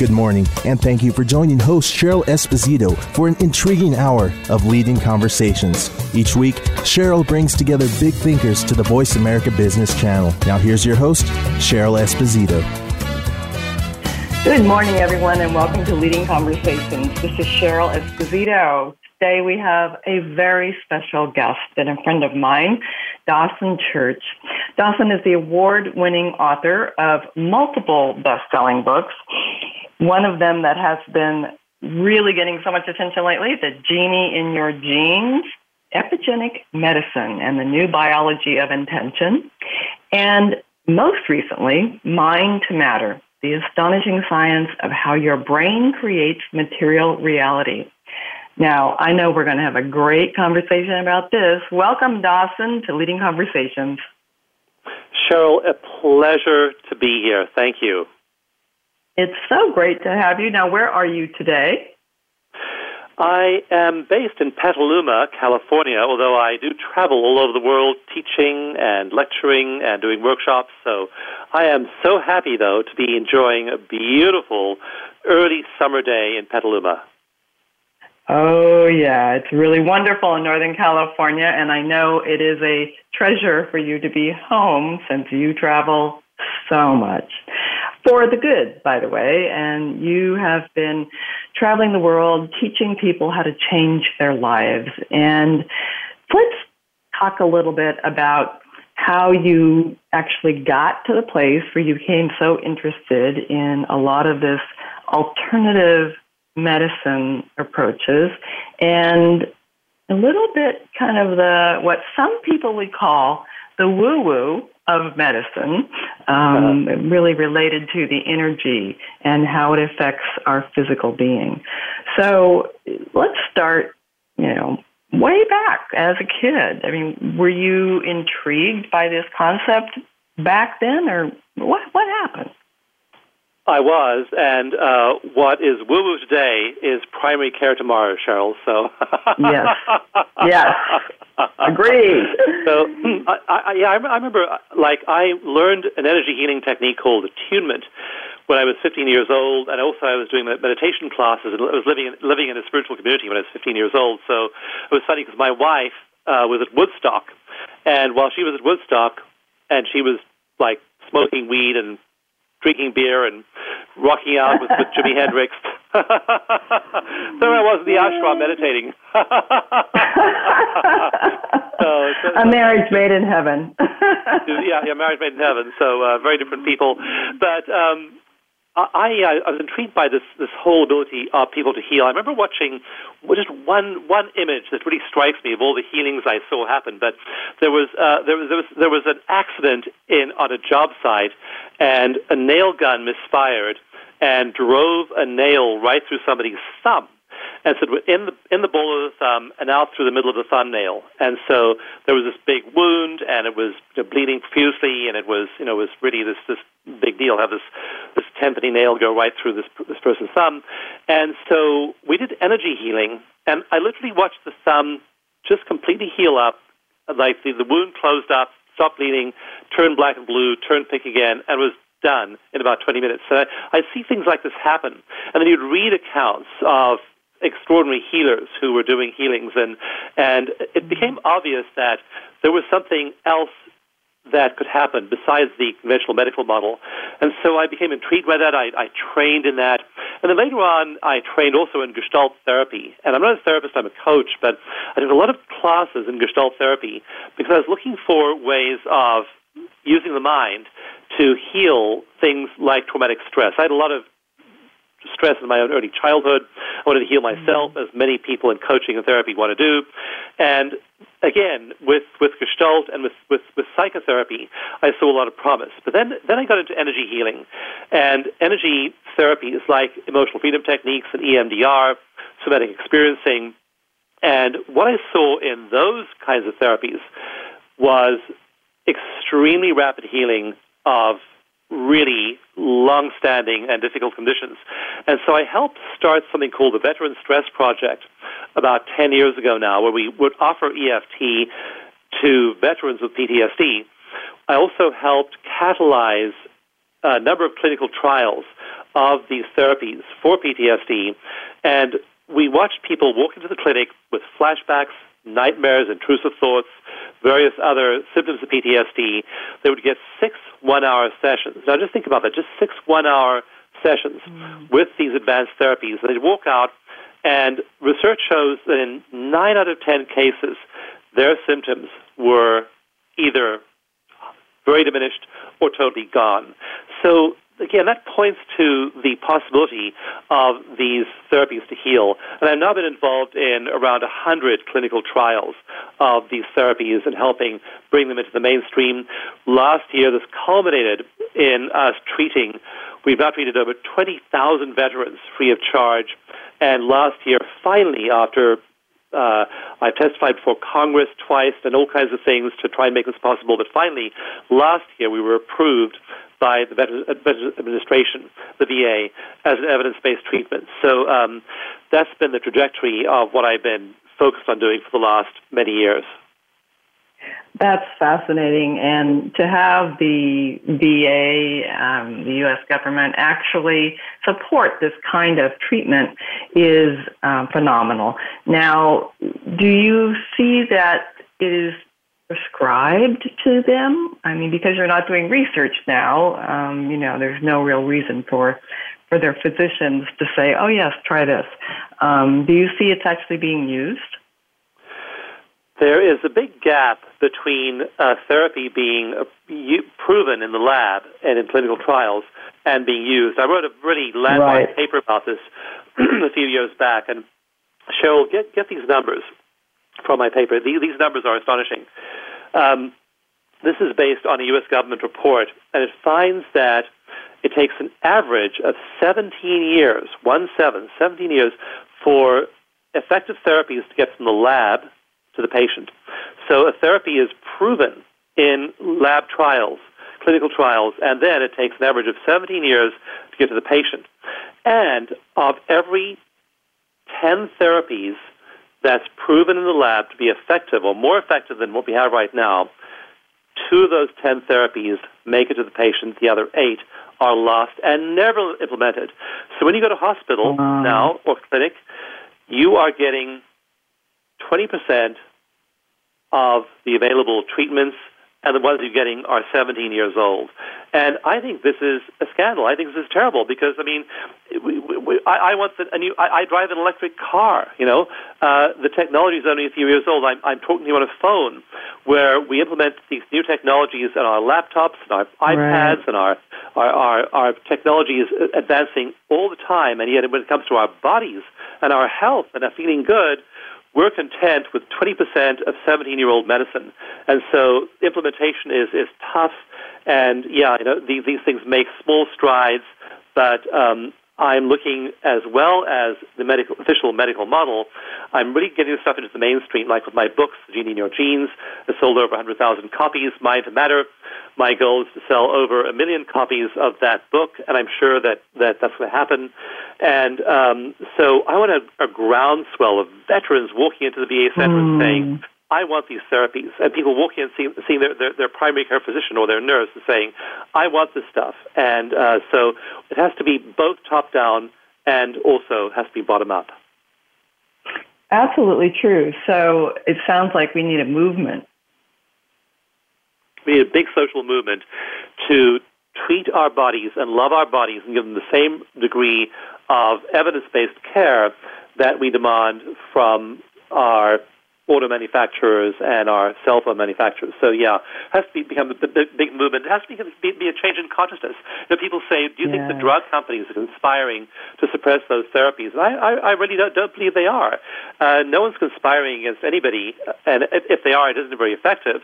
Good morning, and thank you for joining host Cheryl Esposito for an intriguing hour of leading conversations. Each week, Cheryl brings together big thinkers to the Voice America Business Channel. Now, here's your host, Cheryl Esposito. Good morning, everyone, and welcome to Leading Conversations. This is Cheryl Esposito. Today we have a very special guest and a friend of mine, Dawson Church. Dawson is the award winning author of multiple best selling books. One of them that has been really getting so much attention lately, The Genie in Your Genes, Epigenetic Medicine and the New Biology of Intention. And most recently, Mind to Matter, the astonishing science of how your brain creates material reality. Now, I know we're going to have a great conversation about this. Welcome, Dawson, to Leading Conversations. Cheryl, a pleasure to be here. Thank you. It's so great to have you. Now, where are you today? I am based in Petaluma, California, although I do travel all over the world teaching and lecturing and doing workshops. So I am so happy, though, to be enjoying a beautiful early summer day in Petaluma. Oh, yeah, it's really wonderful in Northern California, and I know it is a treasure for you to be home since you travel so much. For the good, by the way, and you have been traveling the world teaching people how to change their lives. And let's talk a little bit about how you actually got to the place where you became so interested in a lot of this alternative medicine approaches and a little bit kind of the what some people would call the woo woo of medicine, um, really related to the energy and how it affects our physical being. So let's start, you know, way back as a kid. I mean, were you intrigued by this concept back then, or what? What happened? I was, and uh, what is woo woo today is primary care tomorrow, Cheryl. So yes, yes, agreed. So I, I, yeah, I remember like I learned an energy healing technique called attunement when I was 15 years old, and also I was doing meditation classes, and I was living living in a spiritual community when I was 15 years old. So it was funny because my wife uh, was at Woodstock, and while she was at Woodstock, and she was like smoking weed and drinking beer and rocking out with, with Jimi Hendrix. there I was in the ashram meditating. so, so, a marriage made in heaven. yeah, yeah, marriage made in heaven. So uh, very different people, but um, I, I was intrigued by this this whole ability of people to heal. I remember watching just one one image that really strikes me of all the healings I saw happen. But there was uh, there was there was there was an accident in on a job site, and a nail gun misfired and drove a nail right through somebody's thumb and so in the in the ball of the thumb and out through the middle of the thumbnail. And so there was this big wound, and it was bleeding profusely, and it was you know it was really this this big deal. Have this this tenpenny nail go right through this this person's thumb, and so we did energy healing, and I literally watched the thumb just completely heal up, like the, the wound closed up, stopped bleeding, turned black and blue, turned pink again, and was done in about 20 minutes. So I, I see things like this happen. And then you'd read accounts of extraordinary healers who were doing healings, and and it became obvious that there was something else that could happen besides the conventional medical model. And so I became intrigued by that. I, I trained in that. And then later on, I trained also in Gestalt therapy. And I'm not a therapist, I'm a coach, but I took a lot of classes in Gestalt therapy because I was looking for ways of using the mind to heal things like traumatic stress. I had a lot of stress in my own early childhood. I wanted to heal myself, as many people in coaching and therapy want to do. And again, with, with Gestalt and with, with, with psychotherapy, I saw a lot of promise. But then, then I got into energy healing. And energy therapy is like emotional freedom techniques and EMDR, somatic experiencing. And what I saw in those kinds of therapies was extremely rapid healing of really long-standing and difficult conditions. And so I helped start something called the Veteran Stress Project about 10 years ago now, where we would offer EFT to veterans with PTSD. I also helped catalyze a number of clinical trials of these therapies for PTSD, and we watched people walk into the clinic with flashbacks, nightmares, intrusive thoughts, various other symptoms of PTSD. They would get six one-hour sessions. Now, just think about that. Just six one-hour sessions mm. with these advanced therapies. They'd walk out, and research shows that in nine out of ten cases, their symptoms were either very diminished or totally gone. So again, that points to the possibility of these therapies to heal. And I've now been involved in around 100 clinical trials of these therapies and helping bring them into the mainstream. Last year, this culminated in us treating, we've now treated over 20,000 veterans free of charge. And last year, finally, after uh, I've testified before Congress twice and all kinds of things to try and make this possible. But finally, last year we were approved by the Veterans Administration, the VA, as an evidence-based treatment. So um, that's been the trajectory of what I've been focused on doing for the last many years. That's fascinating. And to have the VA, um, the U.S. government, actually support this kind of treatment is um, phenomenal. Now, do you see that it is prescribed to them? I mean, because you're not doing research now, um, you know, there's no real reason for for their physicians to say, "Oh yes, try this." Um, do you see it's actually being used? There is a big gap between uh, therapy being uh, u- proven in the lab and in clinical trials and being used. I wrote a really landmark right. paper about this a few years back, and Cheryl, get get these numbers from my paper. These, these numbers are astonishing. Um, this is based on a U.S. government report, and it finds that it takes an average of 17 years, one seven, 17 years, for effective therapies to get from the lab to the patient. So a therapy is proven in lab trials, clinical trials, and then it takes an average of 17 years to get to the patient. And of every 10 therapies that's proven in the lab to be effective or more effective than what we have right now, two of those 10 therapies make it to the patient, the other eight are lost and never implemented. So when you go to hospital now or clinic, you are getting 20% of the available treatments and the ones you're getting are 17 years old. And I think this is a scandal. I think this is terrible because I mean, we, we, I, I want the, a new. I, I drive an electric car. You know, uh, the technology is only a few years old. I'm, I'm talking to you on a phone, where we implement these new technologies in our laptops and our iPads right. and our, our our our technology is advancing all the time. And yet, when it comes to our bodies and our health and our feeling good, we're content with 20% of 17 year old medicine. And so implementation is, is tough. And yeah, you know, these, these things make small strides, but um, I'm looking as well as the medical, official medical model. I'm really getting stuff into the mainstream, like with my books, The Genie in Your Genes, that sold over 100,000 copies. Mind to Matter, my goal is to sell over a million copies of that book, and I'm sure that, that that's going to happen. And um, so I want a, a groundswell of veterans walking into the VA center mm. and hmm. saying, I want these therapies. And people walking in seeing, seeing their, their, their, primary care physician or their nurse and saying, I want this stuff. And uh, so it has to be both top down and also has to be bottom up. Absolutely true. So it sounds like we need a movement. We need a big social movement to treat our bodies and love our bodies and give them the same degree of evidence based care that we demand from our auto manufacturers and our cell phone manufacturers. So yeah, it has to be, become a big, big movement. It has to be, be a change in consciousness. You know, people say, do you yeah. think the drug companies are conspiring to suppress those therapies? And I, I, I really don't, don't, believe they are. Uh, no one's conspiring against anybody, and if they are, it isn't very effective.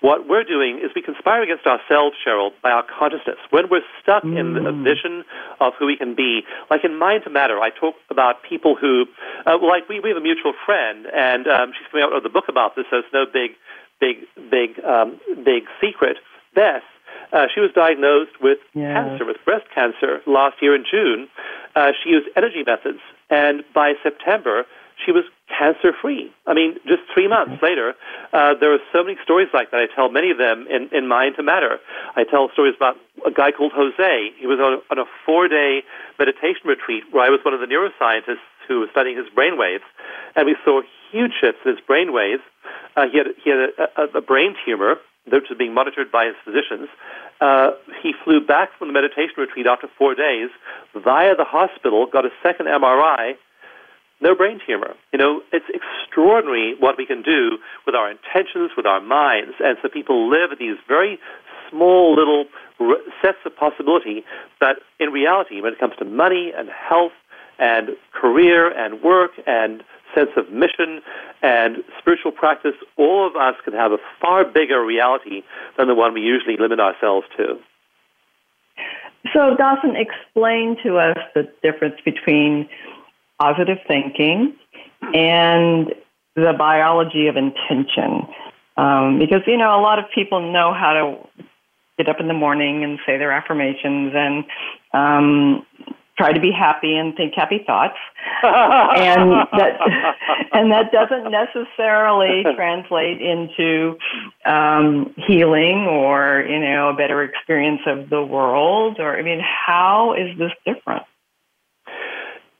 What we're doing is we conspire against ourselves, Cheryl, by our consciousness. When we're stuck mm. in a vision of who we can be, like in Mind to Matter, I talk about people who, uh, like we, we have a mutual friend, and um, she's coming out wrote the book about this, so it's no big, big, big, um, big secret. Beth, uh, she was diagnosed with yes. cancer, with breast cancer, last year in June. Uh, she used energy methods, and by September, she was cancer free. I mean, just three months later, uh, there are so many stories like that. I tell many of them in, in Mind to Matter. I tell stories about a guy called Jose. He was on, on a four day meditation retreat where I was one of the neuroscientists who was studying his brain waves, and we saw huge shifts in his brain waves. Uh, he had, he had a, a, brain tumor that was being monitored by his physicians. Uh, he flew back from the meditation retreat after four days via the hospital, got a second MRI, no brain tumor. You know, it's extraordinary what we can do with our intentions, with our minds. And so people live these very small little sets of possibility, but in reality, when it comes to money and health and career and work and sense of mission and spiritual practice, all of us can have a far bigger reality than the one we usually limit ourselves to. So, Dawson, explain to us the difference between positive thinking and the biology of intention. Um, because, you know, a lot of people know how to get up in the morning and say their affirmations and um, try to be happy and think happy thoughts. and that and that doesn't necessarily translate into um, healing or you know a better experience of the world. Or I mean, how is this different?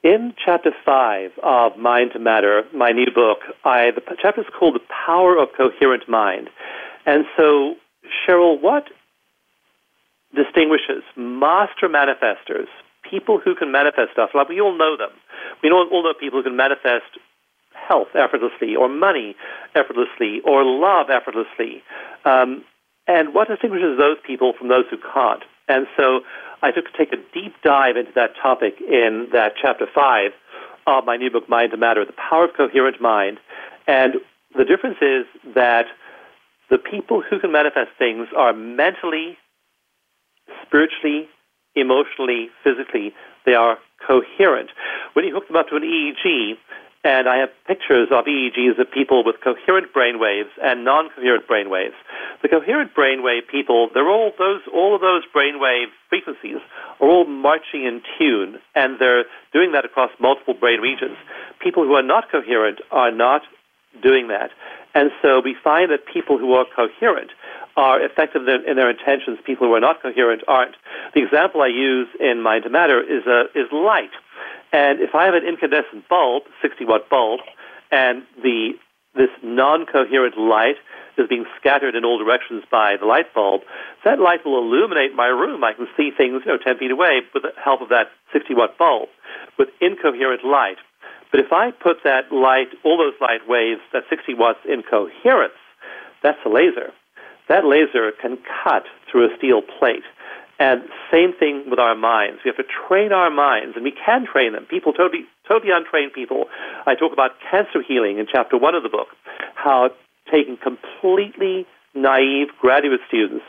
In chapter five of Mind to Matter, my new book, I, the chapter is called "The Power of Coherent Mind," and so Cheryl, what distinguishes master manifestors people who can manifest stuff. Like we all know them. We know all know people who can manifest health effortlessly, or money effortlessly, or love effortlessly. Um, and what distinguishes those people from those who can't? And so I took to take a deep dive into that topic in that chapter five of my new book, Mind to Matter, The Power of Coherent Mind. And the difference is that the people who can manifest things are mentally, spiritually, emotionally, physically, they are coherent. When you hook them up to an EEG, and I have pictures of EEGs of people with coherent brain waves and non-coherent brain waves. The coherent brain wave people, they're all those, all of those brain wave frequencies are all marching in tune, and they're doing that across multiple brain regions. People who are not coherent are not doing that. And so we find that people who are coherent are effective in their intentions. People who are not coherent aren't. The example I use in Mind to Matter is, is light. And if I have an incandescent bulb, 60 watt bulb, and the, this non coherent light is being scattered in all directions by the light bulb, that light will illuminate my room. I can see things you know, 10 feet away with the help of that 60 watt bulb with incoherent light. But if I put that light, all those light waves, that 60 watts in coherence, that's a laser that laser can cut through a steel plate. And same thing with our minds. We have to train our minds, and we can train them. People, totally, totally untrained people. I talk about cancer healing in chapter one of the book, how taking completely naive graduate students,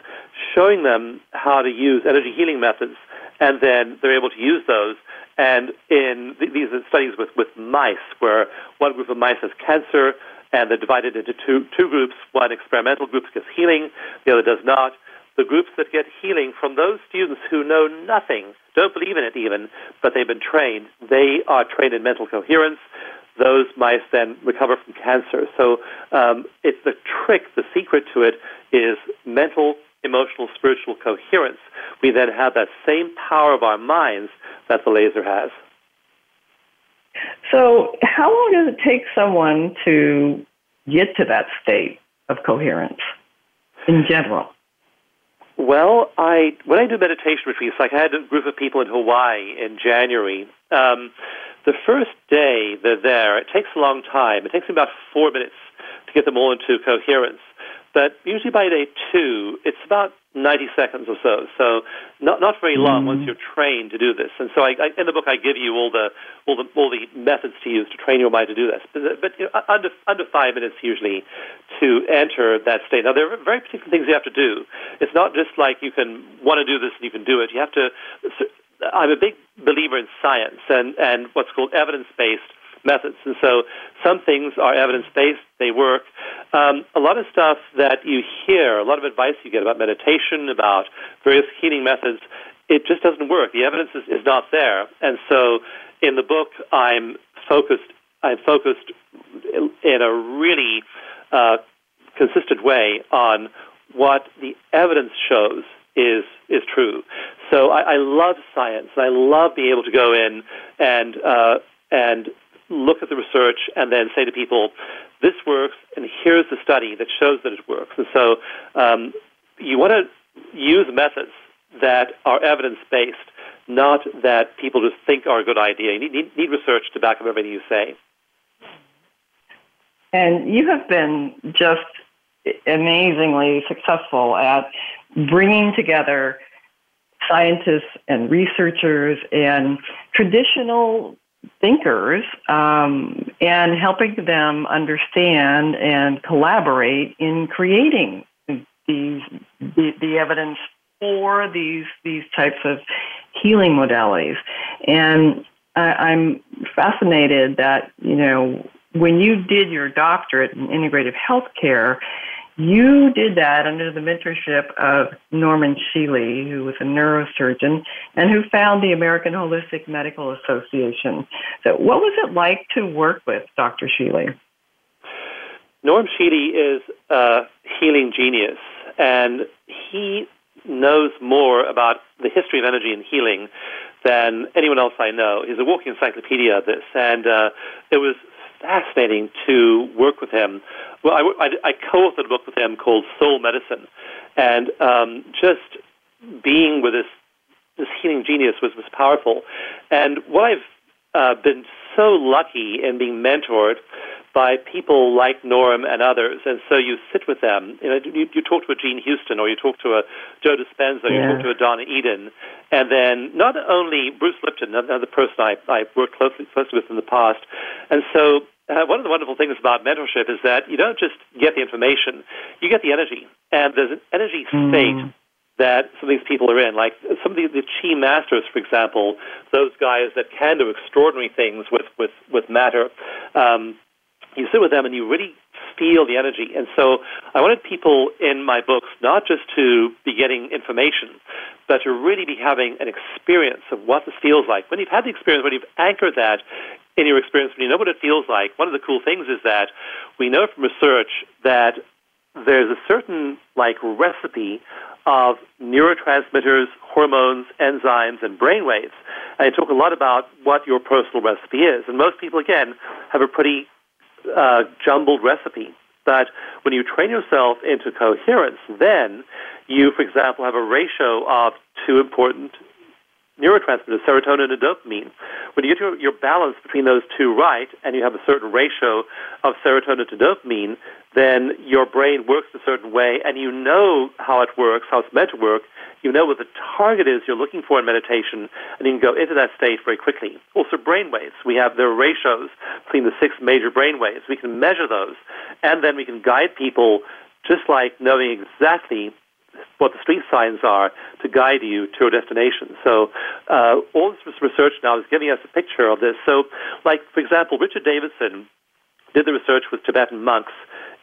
showing them how to use energy healing methods, and then they're able to use those. And in these studies with, with mice, where one group of mice has cancer, and they're divided into two, two groups. One experimental group gets healing, the other does not. The groups that get healing from those students who know nothing, don't believe in it even, but they've been trained, they are trained in mental coherence. Those mice then recover from cancer. So um, it's the trick, the secret to it is mental, emotional, spiritual coherence. We then have that same power of our minds that the laser has. So, how long does it take someone to get to that state of coherence in general? Well, I when I do meditation retreats, like I had a group of people in Hawaii in January. Um, the first day they're there, it takes a long time. It takes me about four minutes to get them all into coherence. But usually by day two, it's about 90 seconds or so. So not not very long mm once you're trained to do this. And so I, I, in the book I give you all the all the all the methods to use to train your mind to do this. But, but you know, under under five minutes usually to enter that state. Now there are very particular things you have to do. It's not just like you can want to do this and you can do it. You have to. I'm a big believer in science and and what's called evidence based methods. And so some things are evidence based, they work. Um, a lot of stuff that you hear, a lot of advice you get about meditation, about various healing methods, it just doesn't work. The evidence is, is not there. And so in the book, I'm focused I'm focused in a really uh, consistent way on what the evidence shows is is true. So I, I love science. I love being able to go in and uh, and look at the research and then say to people, this works, and here's the study that shows that it works. And so um, you want to use methods that are evidence based, not that people just think are a good idea. You need, need research to back up everything you say. And you have been just amazingly successful at bringing together scientists and researchers and traditional thinkers um, and helping them understand and collaborate in creating these the, the evidence for these these types of healing modalities. And I, I'm fascinated that you know when you did your doctorate in integrative health care you did that under the mentorship of Norman Shealy, who was a neurosurgeon and who found the American Holistic Medical Association. So, what was it like to work with Dr. Shealy? Norm Shealy is a healing genius, and he knows more about the history of energy and healing than anyone else I know. He's a walking encyclopedia of this, and uh, it was fascinating to work with him. Well, I, I, I co-authored a book with him called Soul Medicine, and um, just being with this this healing genius was was powerful. And what I've uh, been so lucky in being mentored by people like Norm and others, and so you sit with them. You know, you, you talk to a Jean Houston, or you talk to a Joe Dispenza, or yeah. you talk to a Donna Eden, and then not only Bruce Lipton, another person I I worked closely closely with in the past, and so uh, one of the wonderful things about mentorship is that you don't just get the information, you get the energy. And there's an energy mm. state mm. that some of these people are in. Like some of the, the chi masters, for example, those guys that can do extraordinary things with, with, with matter. Um, you sit with them and you really feel the energy. And so I wanted people in my books not just to be getting information, but to really be having an experience of what this feels like. When you've had the experience, when you've anchored that in your experience, when you know what it feels like, one of the cool things is that we know from research that there's a certain like recipe of neurotransmitters, hormones, enzymes, and brain waves. And I talk a lot about what your personal recipe is. And most people, again, have a pretty uh, jumbled recipe. But when you train yourself into coherence, then you, for example, have a ratio of two important neurotransmitters, serotonin and dopamine. When you get your, your balance between those two right, and you have a certain ratio of serotonin to dopamine, then your brain works a certain way, and you know how it works, how it's meant to work. You know what the target is you're looking for in meditation, and you can go into that state very quickly. Also, brain waves. We have the ratios between the six major brain waves. We can measure those, and then we can guide people just like knowing exactly what the street signs are to guide you to a destination. So uh, all this research now is giving us a picture of this. So, like for example, Richard Davidson did the research with Tibetan monks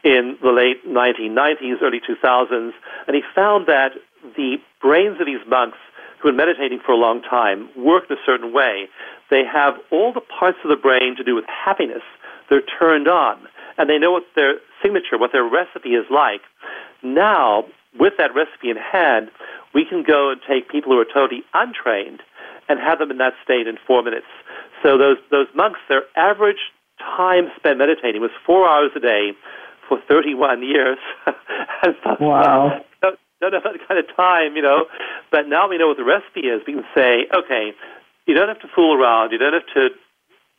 in the late 1990s, early 2000s, and he found that the brains of these monks who had been meditating for a long time work in a certain way. They have all the parts of the brain to do with happiness. They're turned on, and they know what their signature, what their recipe is like. Now, with that recipe in hand, we can go and take people who are totally untrained and have them in that state in four minutes. So those those monks, their average time spent meditating was four hours a day for 31 years. and wow. Don't, don't have that kind of time, you know. But now we know what the recipe is. We can say, okay, you don't have to fool around. You don't have to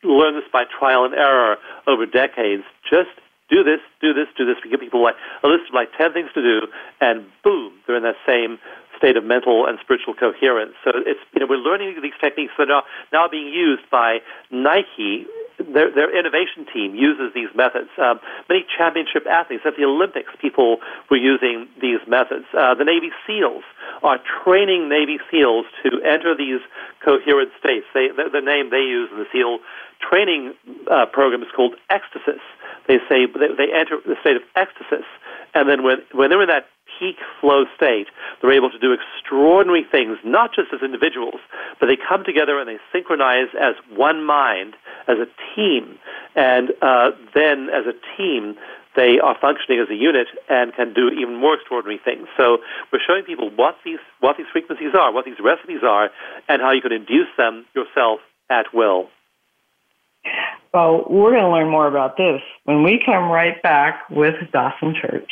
learn this by trial and error over decades. Just do this, do this, do this. We give people like a list of like 10 things to do, and boom, they're in that same state of mental and spiritual coherence. So it's, you know, we're learning these techniques that are now being used by Nike. Their, their innovation team uses these methods. Um, many championship athletes at the Olympics, people were using these methods. Uh, the Navy SEALs are training Navy SEALs to enter these coherent states. They, the, the name they use in the SEAL training uh, program is called ecstasy. They say they, they enter the state of ecstasy, and then when when they're in that peak flow state, they're able to do extraordinary things, not just as individuals, but they come together and they synchronize as one mind, as a team. And uh, then, as a team, they are functioning as a unit and can do even more extraordinary things. So we're showing people what these what these frequencies are, what these recipes are, and how you can induce them yourself at will. Well, we're going to learn more about this when we come right back with Dawson Church.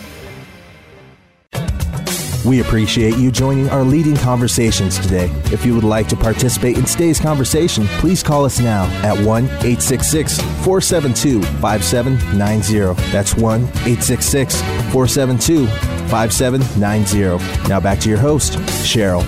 We appreciate you joining our leading conversations today. If you would like to participate in today's conversation, please call us now at 1 866 472 5790. That's 1 866 472 5790. Now back to your host, Cheryl.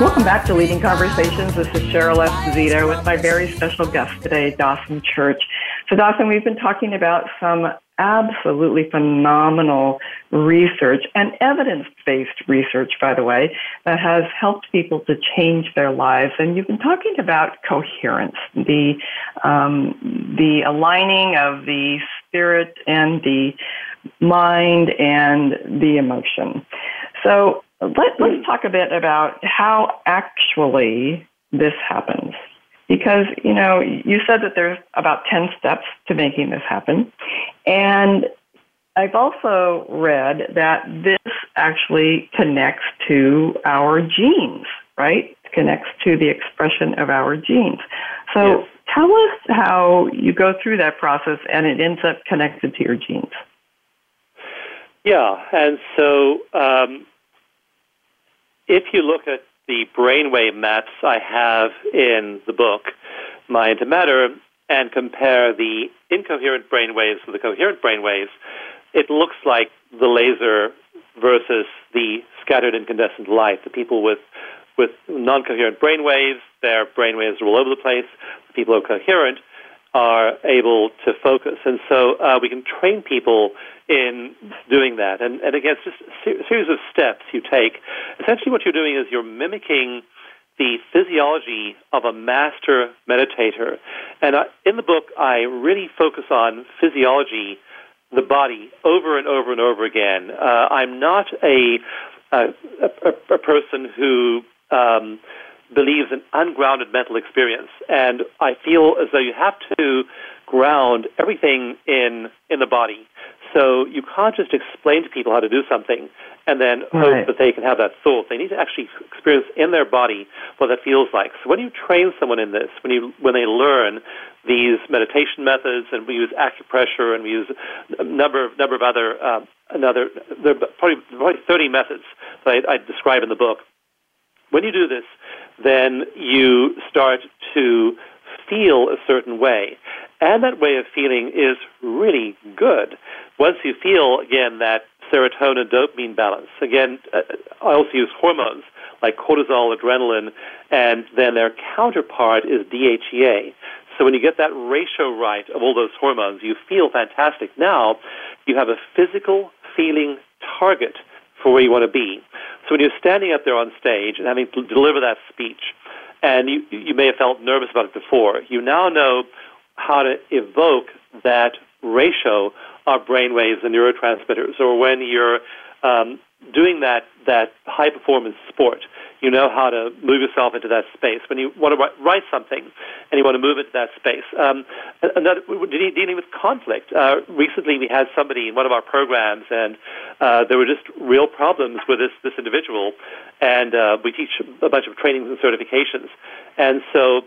Welcome back to Leading Conversations. This is Cheryl Esposito with my very special guest today, Dawson Church. So, Dawson, we've been talking about some absolutely phenomenal research and evidence based research, by the way, that has helped people to change their lives. And you've been talking about coherence, the, um, the aligning of the spirit and the mind and the emotion. So let, let's talk a bit about how actually this happens because you know you said that there's about 10 steps to making this happen. And i've also read that this actually connects to our genes right? It connects to the expression of our genes. So yes. tell us how you go through that process and it ends up connected to your genes. Yeah and so um, if you look at the brainwave maps I have in the book, Mind to Matter, and compare the incoherent brainwaves with the coherent brainwaves, it looks like the laser versus the scattered incandescent light. The people with with non-coherent brainwaves, their brainwaves are all over the place. The people who are coherent are able to focus. And so uh, we can train people in doing that. And, and again, it's just a series of steps you take. Essentially, what you're doing is you're mimicking the physiology of a master meditator. And in the book, I really focus on physiology, the body, over and over and over again. Uh, I'm not a, a, a, a person who um, believes in ungrounded mental experience. And I feel as though you have to ground everything in, in the body. So you can't just explain to people how to do something and then right. hope that they can have that thought. They need to actually experience in their body what that feels like. So when you train someone in this, when you when they learn these meditation methods, and we use acupressure, and we use a number of number of other uh, another there are probably probably 30 methods that I, I describe in the book. When you do this, then you start to feel a certain way. And that way of feeling is really good. Once you feel, again, that serotonin dopamine balance, again, uh, I also use hormones like cortisol, adrenaline, and then their counterpart is DHEA. So when you get that ratio right of all those hormones, you feel fantastic. Now you have a physical feeling target for where you want to be. So when you're standing up there on stage and having to deliver that speech, and you, you may have felt nervous about it before, you now know how to evoke that ratio of brainwaves and neurotransmitters. Or when you're um, doing that, that high performance sport, you know how to move yourself into that space. When you want to write something and you want to move into that space. Um, another, dealing with conflict. Uh, recently, we had somebody in one of our programs, and uh, there were just real problems with this, this individual. And uh, we teach a bunch of trainings and certifications. And so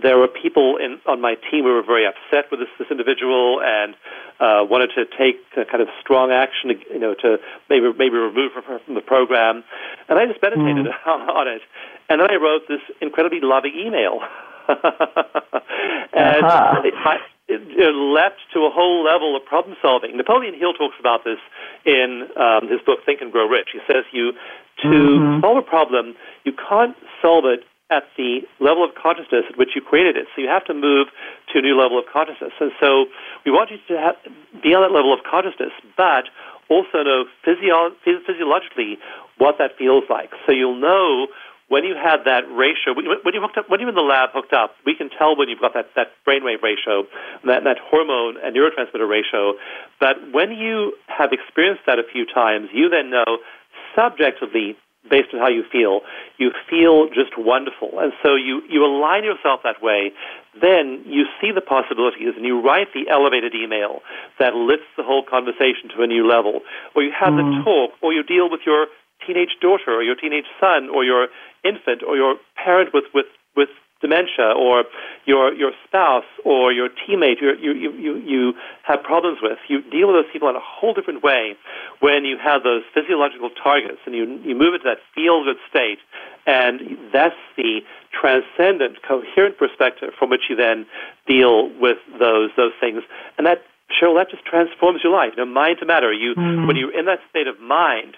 there were people in, on my team who were very upset with this, this individual and uh, wanted to take a kind of strong action, you know, to maybe maybe remove her from the program. And I just meditated mm. on it, and then I wrote this incredibly loving email. and uh-huh. it, it, it leapt to a whole level of problem solving. Napoleon Hill talks about this in um, his book Think and Grow Rich. He says you to mm-hmm. solve a problem, you can't solve it at the level of consciousness at which you created it. So you have to move to a new level of consciousness. And so we want you to have, be on that level of consciousness, but also know physio- physiologically what that feels like. So you'll know when you have that ratio, when you hooked up, when you're in the lab hooked up, we can tell when you've got that, that brainwave ratio, that, that hormone and neurotransmitter ratio. But when you have experienced that a few times, you then know subjectively based on how you feel. You feel just wonderful. And so you, you align yourself that way. Then you see the possibilities and you write the elevated email that lifts the whole conversation to a new level. Or you have mm. the talk, or you deal with your teenage daughter or your teenage son or your infant or your parent with, with, with dementia or your your spouse or your teammate you you you you have problems with you deal with those people in a whole different way when you have those physiological targets and you you move into that feel good state and that's the transcendent coherent perspective from which you then deal with those those things and that Cheryl, that just transforms your life. You know, mind to matter. You, mm-hmm. when you're in that state of mind,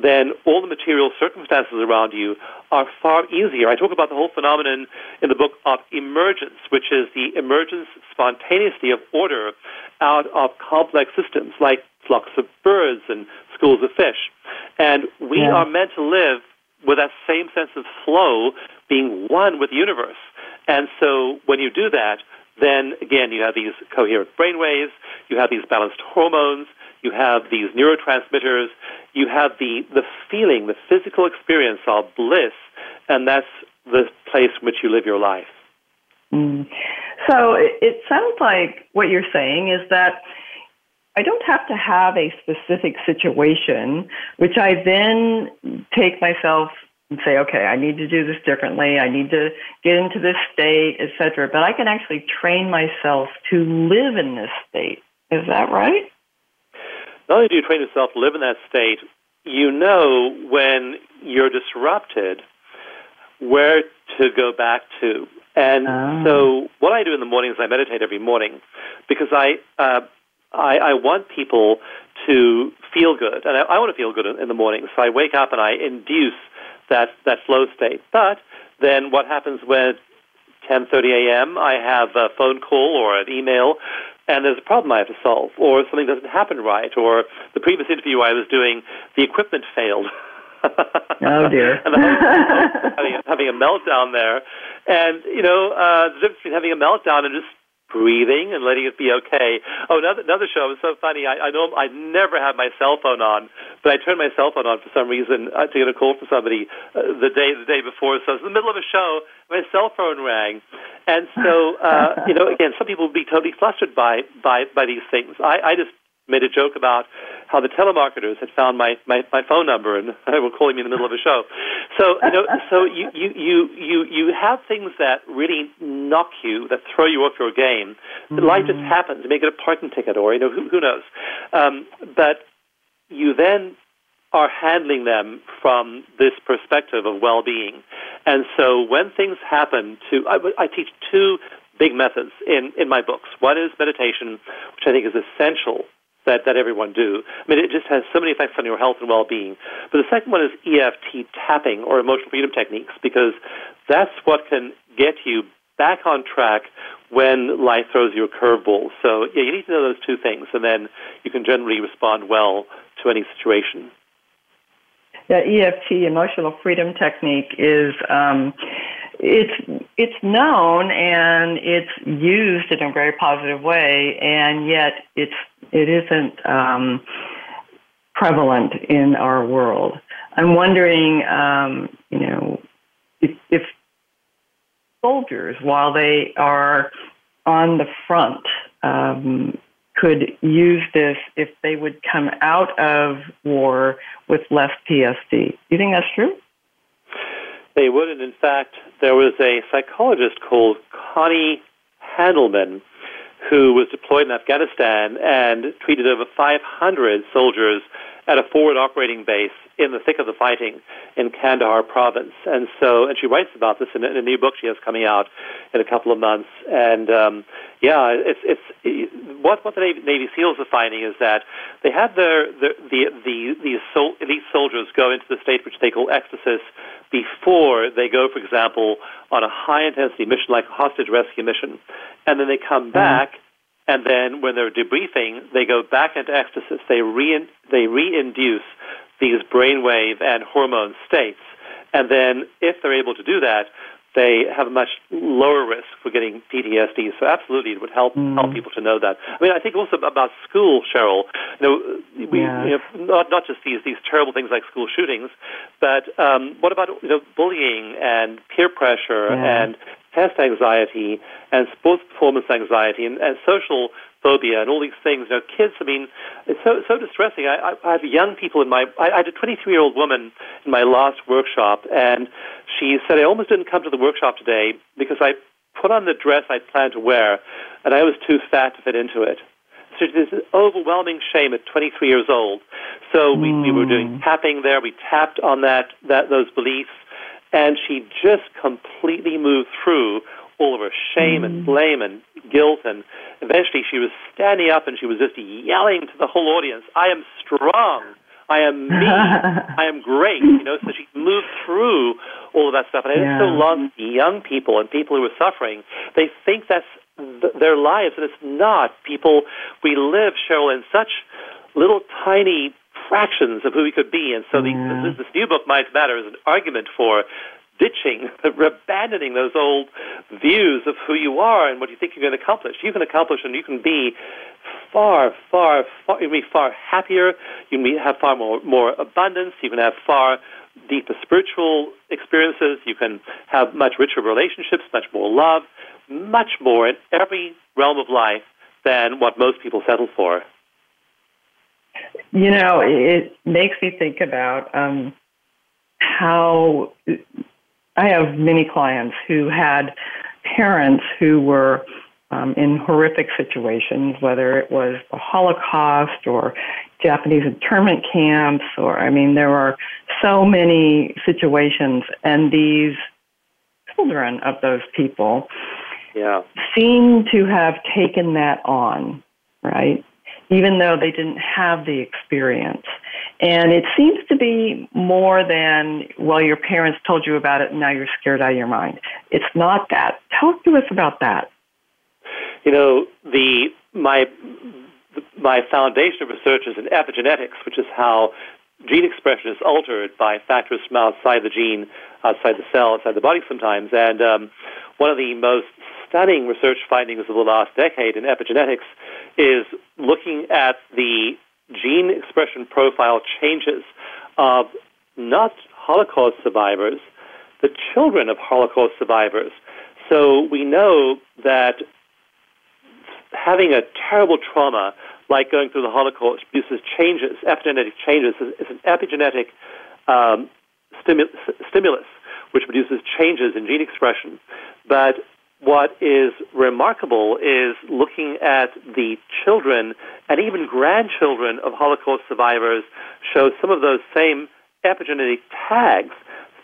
then all the material circumstances around you are far easier. I talk about the whole phenomenon in the book of emergence, which is the emergence spontaneously of order out of complex systems like flocks of birds and schools of fish. And we yeah. are meant to live with that same sense of flow, being one with the universe. And so when you do that, then again you have these coherent brain waves, you have these balanced hormones, you have these neurotransmitters, you have the, the feeling, the physical experience of bliss, and that's the place in which you live your life. Mm. So it, it sounds like what you're saying is that I don't have to have a specific situation, which I then take myself and say, okay, I need to do this differently. I need to get into this state, etc. But I can actually train myself to live in this state. Is that right? Not only do you train yourself to live in that state, you know when you're disrupted where to go back to. And oh. so, what I do in the morning is I meditate every morning because I, uh, I, I want people to feel good, and I, I want to feel good in, in the morning. So I wake up and I induce that that flow state. But then, what happens when 10:30 a.m. I have a phone call or an email and there's a problem I have to solve, or something doesn't happen right, or the previous interview I was doing, the equipment failed. oh dear! and having, having a meltdown there, and you know uh, the difference between having a meltdown and just breathing and letting it be okay. Oh, another, another show. It was so funny. I, I know I never have my cell phone on, but I turned my cell phone on for some reason uh, to get a call from somebody uh, the day the day before. So was in the middle of a show. My cell phone rang, and so uh, you know, again, some people would be totally flustered by by by these things. I, I just made a joke about how the telemarketers had found my, my, my phone number and they were calling me in the middle of a show. So you know, so you, you, you, you, you have things that really knock you, that throw you off your game. Mm-hmm. Life just happens. You make it a parking ticket, or you know, who, who knows? Um, but you then are handling them from this perspective of well-being. And so when things happen to, I, I teach two big methods in, in my books. One is meditation, which I think is essential that, that everyone do. I mean, it just has so many effects on your health and well-being. But the second one is EFT tapping or emotional freedom techniques because that's what can get you back on track when life throws you a curveball. So yeah, you need to know those two things, and then you can generally respond well to any situation. The EFT, emotional freedom technique, is um, it's it's known and it's used in a very positive way, and yet it's it isn't um, prevalent in our world. I'm wondering, um, you know, if, if soldiers, while they are on the front, um, could use this if they would come out of war with less PTSD. Do you think that's true? They would, and in fact, there was a psychologist called Connie Handelman who was deployed in Afghanistan and treated over 500 soldiers at a forward operating base in the thick of the fighting in Kandahar province. And so, and she writes about this in a, in a new book she has coming out in a couple of months. And um, yeah, it's it's it, what what the Navy, Navy SEALs are finding is that they have their, their the the these sol- these soldiers go into the state which they call ecstasis before they go, for example, on a high intensity mission like a hostage rescue mission, and then they come mm-hmm. back and then when they're debriefing, they go back into ecstasis. They re they reinduce these brainwave and hormone states, and then if they're able to do that, they have a much lower risk for getting PTSD. So absolutely, it would help mm. help people to know that. I mean, I think also about school, Cheryl. You know, we yeah. you know, not not just these these terrible things like school shootings, but um, what about you know bullying and peer pressure yeah. and test anxiety and sports performance anxiety and, and social phobia and all these things. You know, kids. I mean, it's so so distressing. I, I, I have young people in my. I, I had a 23 year old woman in my last workshop, and she said I almost didn't come to the workshop today because I put on the dress I planned to wear, and I was too fat to fit into it. So there's an overwhelming shame at 23 years old. So we, mm. we were doing hmm. tapping there. We tapped on that, that those beliefs and she just completely moved through all of her shame and mm. blame and guilt and eventually she was standing up and she was just yelling to the whole audience i am strong i am me i am great you know so she moved through all of that stuff and i yeah. so love young people and people who are suffering they think that's th- their lives and it's not people we live cheryl in such little tiny fractions of who we could be. And so yeah. the, this new book, Mind to Matter, is an argument for ditching, abandoning those old views of who you are and what you think you're going to accomplish. You can accomplish and you can be far, far, far you can be far happier. You can have far more, more abundance. You can have far deeper spiritual experiences. You can have much richer relationships, much more love, much more in every realm of life than what most people settle for. You know, it makes me think about um, how I have many clients who had parents who were um, in horrific situations, whether it was the Holocaust or Japanese internment camps, or I mean, there are so many situations, and these children of those people yeah. seem to have taken that on, right? even though they didn't have the experience. And it seems to be more than, well, your parents told you about it and now you're scared out of your mind. It's not that. Talk to us about that. You know, the my my foundation of research is in epigenetics, which is how gene expression is altered by factors from outside the gene, outside the cell, outside the body sometimes. And um, one of the most stunning research findings of the last decade in epigenetics is looking at the gene expression profile changes of not Holocaust survivors, the children of Holocaust survivors. So we know that having a terrible trauma like going through the Holocaust produces changes, epigenetic changes. It's an epigenetic um, stimulus which produces changes in gene expression. But what is remarkable is looking at the children and even grandchildren of Holocaust survivors show some of those same epigenetic tags.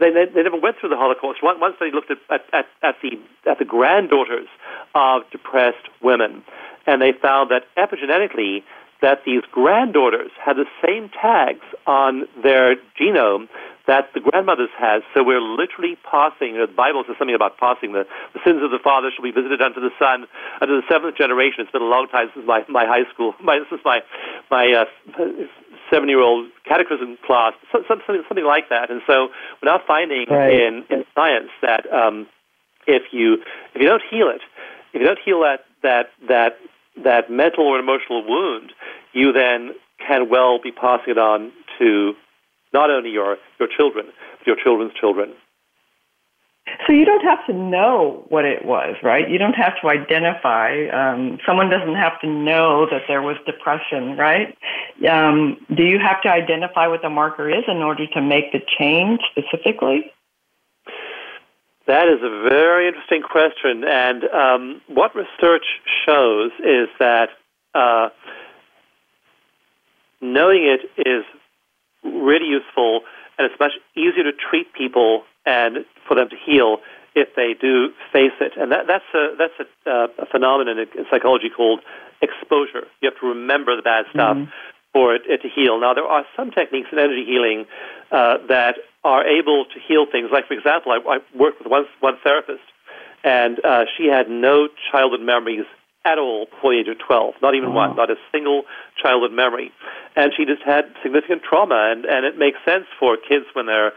They, they, they never went through the Holocaust. Once they looked at, at, at, at, the, at the granddaughters of depressed women, and they found that epigenetically, that these granddaughters had the same tags on their genome that the grandmothers had. So we're literally passing, you know, the Bible says something about passing. The, the sins of the father shall be visited unto the son, unto the seventh generation. It's been a long time since my, my high school, my, since my, my uh, seven-year-old catechism class, so, something, something like that. And so we're now finding right. in, in science that um, if you if you don't heal it, if you don't heal that that that that mental or emotional wound, you then can well be passing it on to not only your, your children, but your children's children. So you don't have to know what it was, right? You don't have to identify. Um, someone doesn't have to know that there was depression, right? Um, do you have to identify what the marker is in order to make the change specifically? That is a very interesting question, and um, what research shows is that uh, knowing it is really useful, and it's much easier to treat people and for them to heal if they do face it. And that, that's a that's a, uh, a phenomenon in psychology called exposure. You have to remember the bad stuff mm-hmm. for it, it, to heal. Now, there are some techniques in energy healing uh, that are able to heal things. Like, for example, I, I worked with one one therapist, and uh, she had no childhood memories at all before the age of 12, not even oh. one, not a single childhood memory. And she just had significant trauma, and, and it makes sense for kids when they're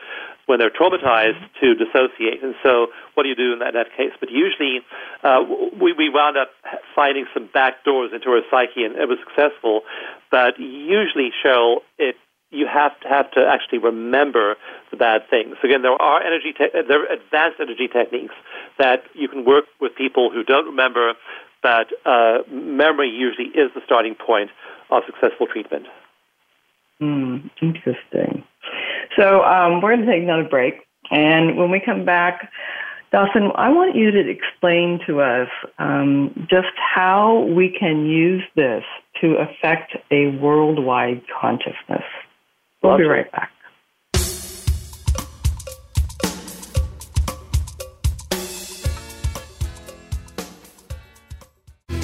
when they're traumatized to dissociate. And so, what do you do in that, in that case? But usually, uh, we, we wound up finding some back doors into her psyche, and it was successful. But usually, Cheryl, it you have to have to actually remember the bad things. Again, there are energy te- there are advanced energy techniques that you can work with people who don't remember, but uh, memory usually is the starting point of successful treatment. Mm, interesting. So um, we're going to take another break. And when we come back, Dawson, I want you to explain to us um, just how we can use this to affect a worldwide consciousness. We'll be right back.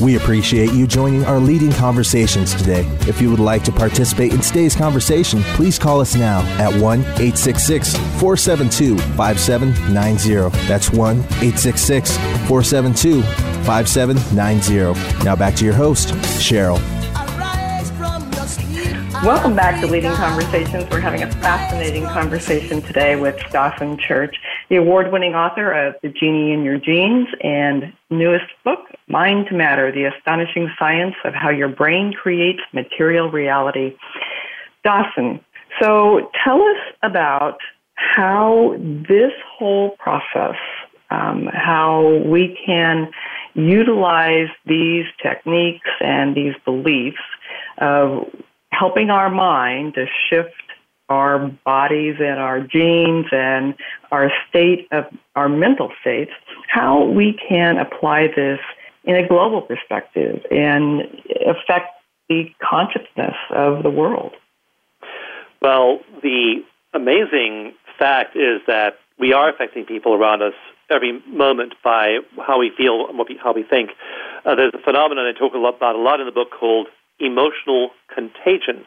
We appreciate you joining our leading conversations today. If you would like to participate in today's conversation, please call us now at 1 866 472 5790. That's 1 866 472 5790. Now back to your host, Cheryl. Welcome back to Leading Conversations. We're having a fascinating conversation today with Dawson Church, the award winning author of The Genie in Your Genes and newest book, Mind to Matter The Astonishing Science of How Your Brain Creates Material Reality. Dawson, so tell us about how this whole process, um, how we can utilize these techniques and these beliefs of helping our mind to shift our bodies and our genes and our state of our mental states, how we can apply this in a global perspective and affect the consciousness of the world. Well, the amazing fact is that we are affecting people around us every moment by how we feel and how we think. Uh, there's a phenomenon I talk about a lot in the book called emotional contagion.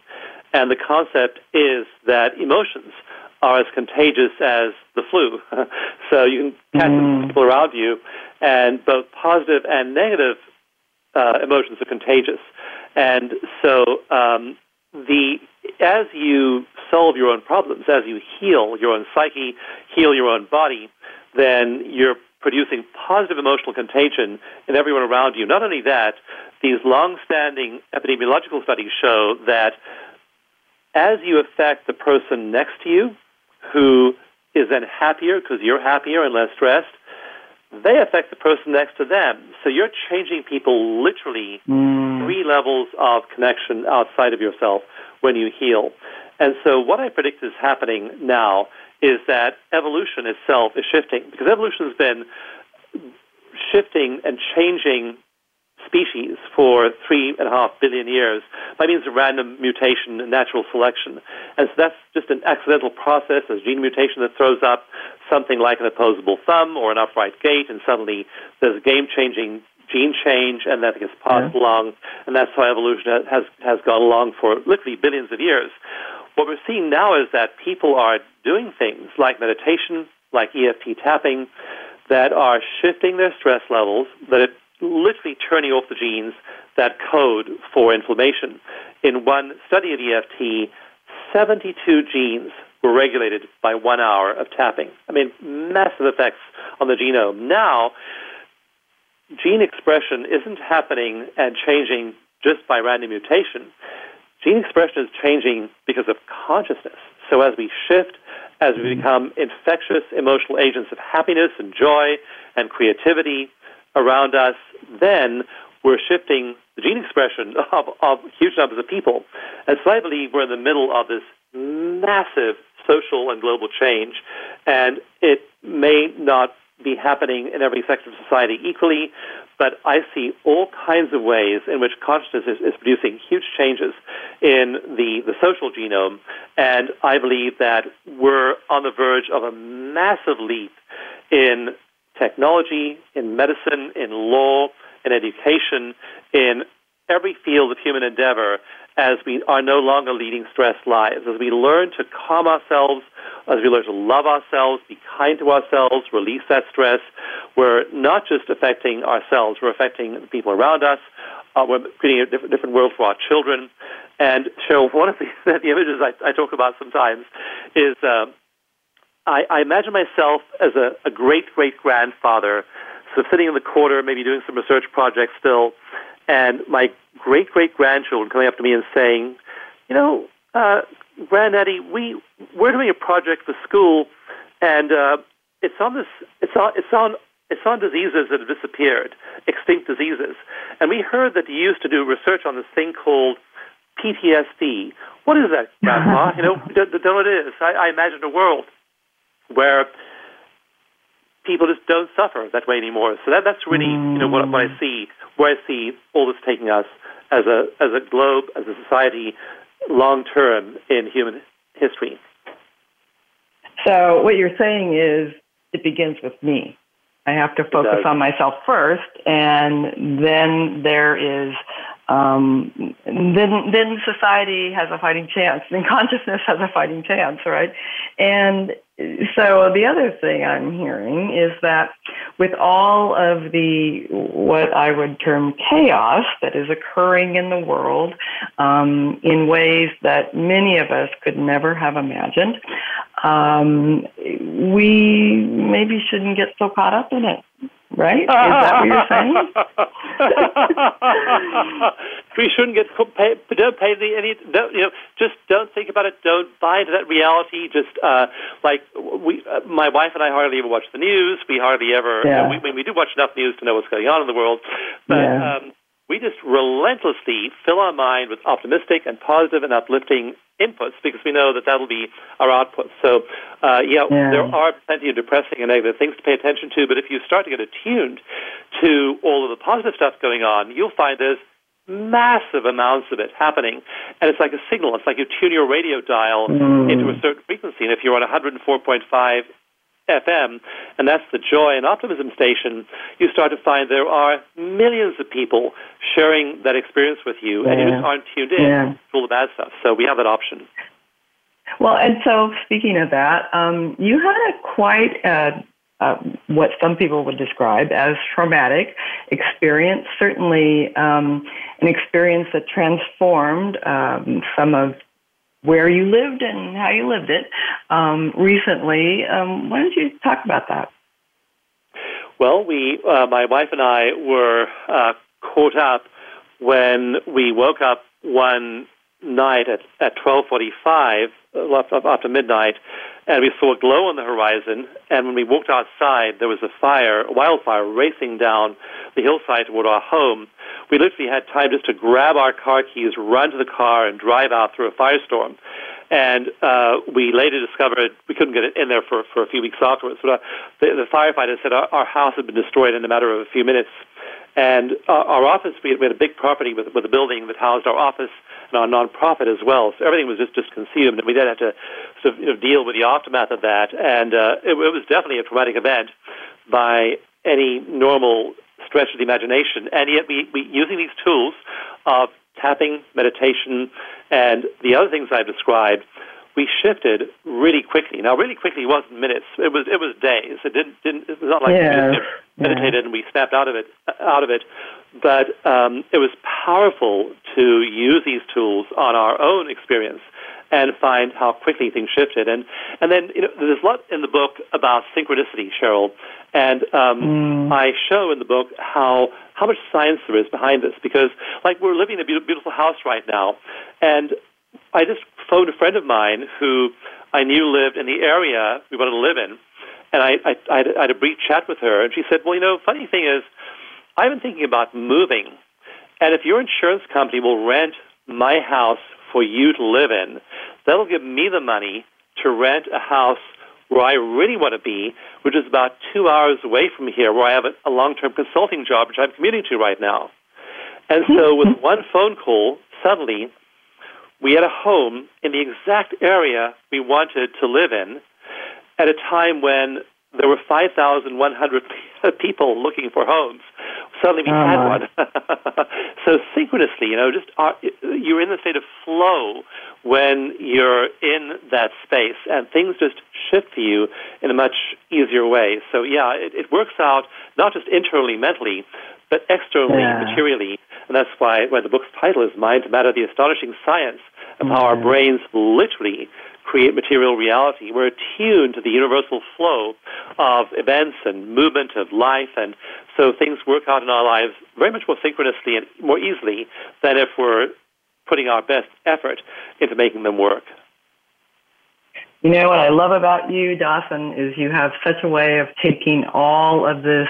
And the concept is that emotions are as contagious as the flu. so you can catch mm. people around you, and both positive and negative uh, emotions are contagious. And so um, the as you solve your own problems, as you heal your own psyche, heal your own body, then you're producing positive emotional contagion in everyone around you. Not only that, these long-standing epidemiological studies show that as you affect the person next to you, who is then happier because you're happier and less stressed, they affect the person next to them. So you're changing people literally mm. three levels of connection outside of yourself when you heal. And so what I predict is happening now is that evolution itself is shifting because evolution has been shifting and changing species for three and a half billion years by means of random mutation and natural selection. And so that's just an accidental process, a gene mutation that throws up something like an opposable thumb or an upright gait, and suddenly there's a game changing gene change, and that gets passed yeah. along, and that's how evolution has, has gone along for literally billions of years. What we're seeing now is that people are doing things like meditation, like EFT tapping, that are shifting their stress levels, that are literally turning off the genes that code for inflammation. In one study of EFT, 72 genes were regulated by one hour of tapping. I mean, massive effects on the genome. Now, gene expression isn't happening and changing just by random mutation. Gene expression is changing because of consciousness. So as we shift, as we become infectious emotional agents of happiness and joy and creativity around us, then we're shifting the gene expression of, of huge numbers of people. And so I believe we're in the middle of this massive social and global change, and it may not be happening in every sector of society equally, but I see all kinds of ways in which consciousness is, is, producing huge changes in the, the social genome, and I believe that we're on the verge of a massive leap in technology, in medicine, in law, in education, in every field of human endeavor as we are no longer leading stressed lives, as we learn to calm ourselves, as we learn to love ourselves, be kind to ourselves, release that stress, we're not just affecting ourselves, we're affecting the people around us. Uh, we're creating a different, different world for our children. And Cheryl, one of the, the images I, I talk about sometimes is uh, I, I imagine myself as a, great great grandfather, of sitting in the corner, maybe doing some research projects still, and my great great grandchildren coming up to me and saying, you know, uh, Granddaddy, we we're doing a project for school, and uh, it's on this it's on it's on it's on diseases that have disappeared, extinct diseases, and we heard that you used to do research on this thing called PTSD. What is that, Grandpa? you know, don't, know what it is. I, I imagine a world where people just don't suffer that way anymore. So that, that's really you know what, what I see, where I see all this taking us as a as a globe, as a society, long term in human history. So what you're saying is it begins with me. I have to focus on myself first, and then there is um, then then society has a fighting chance. Then consciousness has a fighting chance, right? And so the other thing I'm hearing is that with all of the what I would term chaos that is occurring in the world um, in ways that many of us could never have imagined, um, we maybe shouldn't get so caught up in it right? Is that what you're saying? we shouldn't get pay, don't pay the any don't, you know just don't think about it. Don't buy into that reality. Just uh, like we, uh, my wife and I hardly ever watch the news. We hardly ever. Yeah. You know, we, we do watch enough news to know what's going on in the world, but. Yeah. Um, we just relentlessly fill our mind with optimistic and positive and uplifting inputs because we know that that'll be our output. So, uh, yeah, yeah, there are plenty of depressing and negative things to pay attention to, but if you start to get attuned to all of the positive stuff going on, you'll find there's massive amounts of it happening. And it's like a signal. It's like you tune your radio dial mm. into a certain frequency. And if you're on 104.5 FM, and that's the joy and optimism station, you start to find there are millions of people sharing that experience with you, yeah. and you just aren't tuned in yeah. to all the bad stuff. So we have that option. Well, and so speaking of that, um, you had a quite a, uh, what some people would describe as traumatic experience, certainly um, an experience that transformed um, some of where you lived and how you lived it um, recently. Um, why don't you talk about that? Well, we, uh, my wife and I, were uh, caught up when we woke up one night at at twelve forty five uh, after midnight, and we saw a glow on the horizon. And when we walked outside, there was a fire, a wildfire, racing down the hillside toward our home. We literally had time just to grab our car keys, run to the car, and drive out through a firestorm. And uh, we later discovered we couldn't get it in there for, for a few weeks afterwards. But uh, the, the firefighter said our, our house had been destroyed in a matter of a few minutes. And uh, our office, we had, we had a big property with, with a building that housed our office and our nonprofit as well. So everything was just, just consumed, and we then had to sort of you know, deal with the aftermath of that. And uh, it, it was definitely a traumatic event by any normal stretch of the imagination. And yet, we, we using these tools of tapping, meditation, and the other things I've described, we shifted really quickly. Now, really quickly wasn't minutes; it was it was days. It didn't didn't. It was not like yeah. we just meditated yeah. and we snapped out of it out of it. But um, it was powerful to use these tools on our own experience and find how quickly things shifted. And and then you know, there's a lot in the book about synchronicity, Cheryl, and um, mm. I show in the book how how much science there is behind this. Because like we're living in a beautiful house right now, and I just phoned a friend of mine who I knew lived in the area we wanted to live in, and I I, I, had, I had a brief chat with her, and she said, "Well, you know, funny thing is, I've been thinking about moving, and if your insurance company will rent my house for you to live in, that'll give me the money to rent a house where I really want to be, which is about two hours away from here, where I have a, a long-term consulting job, which I'm commuting to right now. And so, with one phone call, suddenly we had a home in the exact area we wanted to live in at a time when there were 5,100 people looking for homes. Suddenly we oh had one. so synchronously, you know, just uh, you're in the state of flow when you're in that space, and things just shift for you in a much easier way. So yeah, it, it works out not just internally, mentally, but externally, yeah. materially, and that's why why the book's title is "Mind Matter: The Astonishing Science of How Our Brains Literally." create material reality. We're attuned to the universal flow of events and movement of life, and so things work out in our lives very much more synchronously and more easily than if we're putting our best effort into making them work. You know what I love about you, Dawson, is you have such a way of taking all of this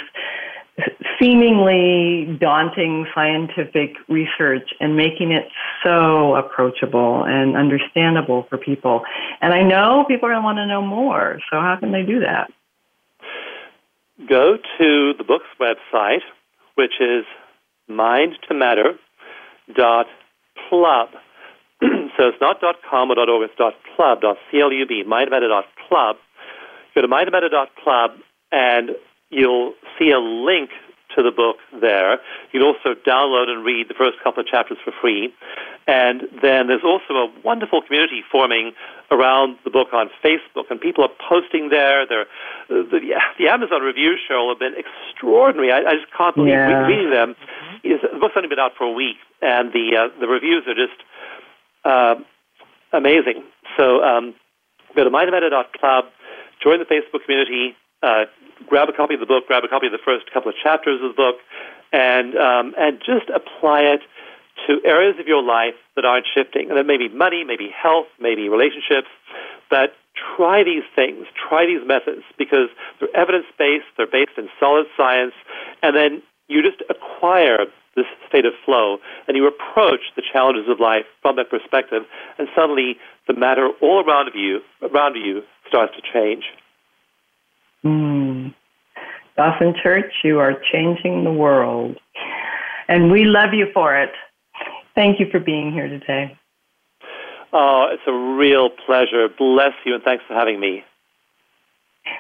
seemingly daunting scientific research and making it so approachable and understandable for people. And I know people are going to want to know more. So, how can they do that? Go to the book's website, which is mindtomatter.club. so it's not .com or .org, it's .club, .club, mindtomatter.club. Go to mindtomatter.club and you'll see a link to the book there. You can also download and read the first couple of chapters for free. And then there's also a wonderful community forming around the book on Facebook, and people are posting there. They're, the, the Amazon reviews, Cheryl, have been extraordinary. I, I just can't believe yeah. reading them. The book's only been out for a week, and the uh, the reviews are just uh, amazing. So um, go to mindtomatter.club, join the Facebook community, uh, grab a copy of the book, grab a copy of the first couple of chapters of the book, and um, and just apply it to areas of your life that aren't shifting. And that may be money, maybe health, maybe relationships. But try these things, try these methods because they're evidence based, they're based in solid science, and then you just acquire this state of flow and you approach the challenges of life from that perspective, and suddenly the matter all around you around you starts to change. Mm. Dawson Church, you are changing the world. And we love you for it. Thank you for being here today. Oh, it's a real pleasure. Bless you, and thanks for having me.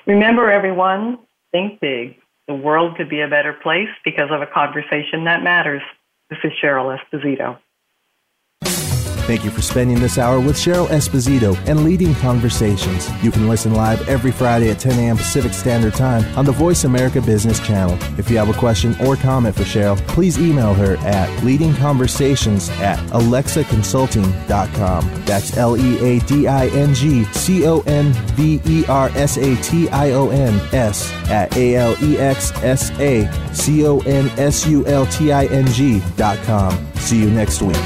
Remember, everyone, think big. The world could be a better place because of a conversation that matters. This is Cheryl Esposito. Thank you for spending this hour with Cheryl Esposito and leading conversations. You can listen live every Friday at 10 a.m. Pacific Standard Time on the Voice America Business Channel. If you have a question or comment for Cheryl, please email her at leadingconversations at alexaconsulting.com. That's L E A D I N G C O N V E R S A T I O N S at A L E X S A C O N S U L T I N G dot com. See you next week.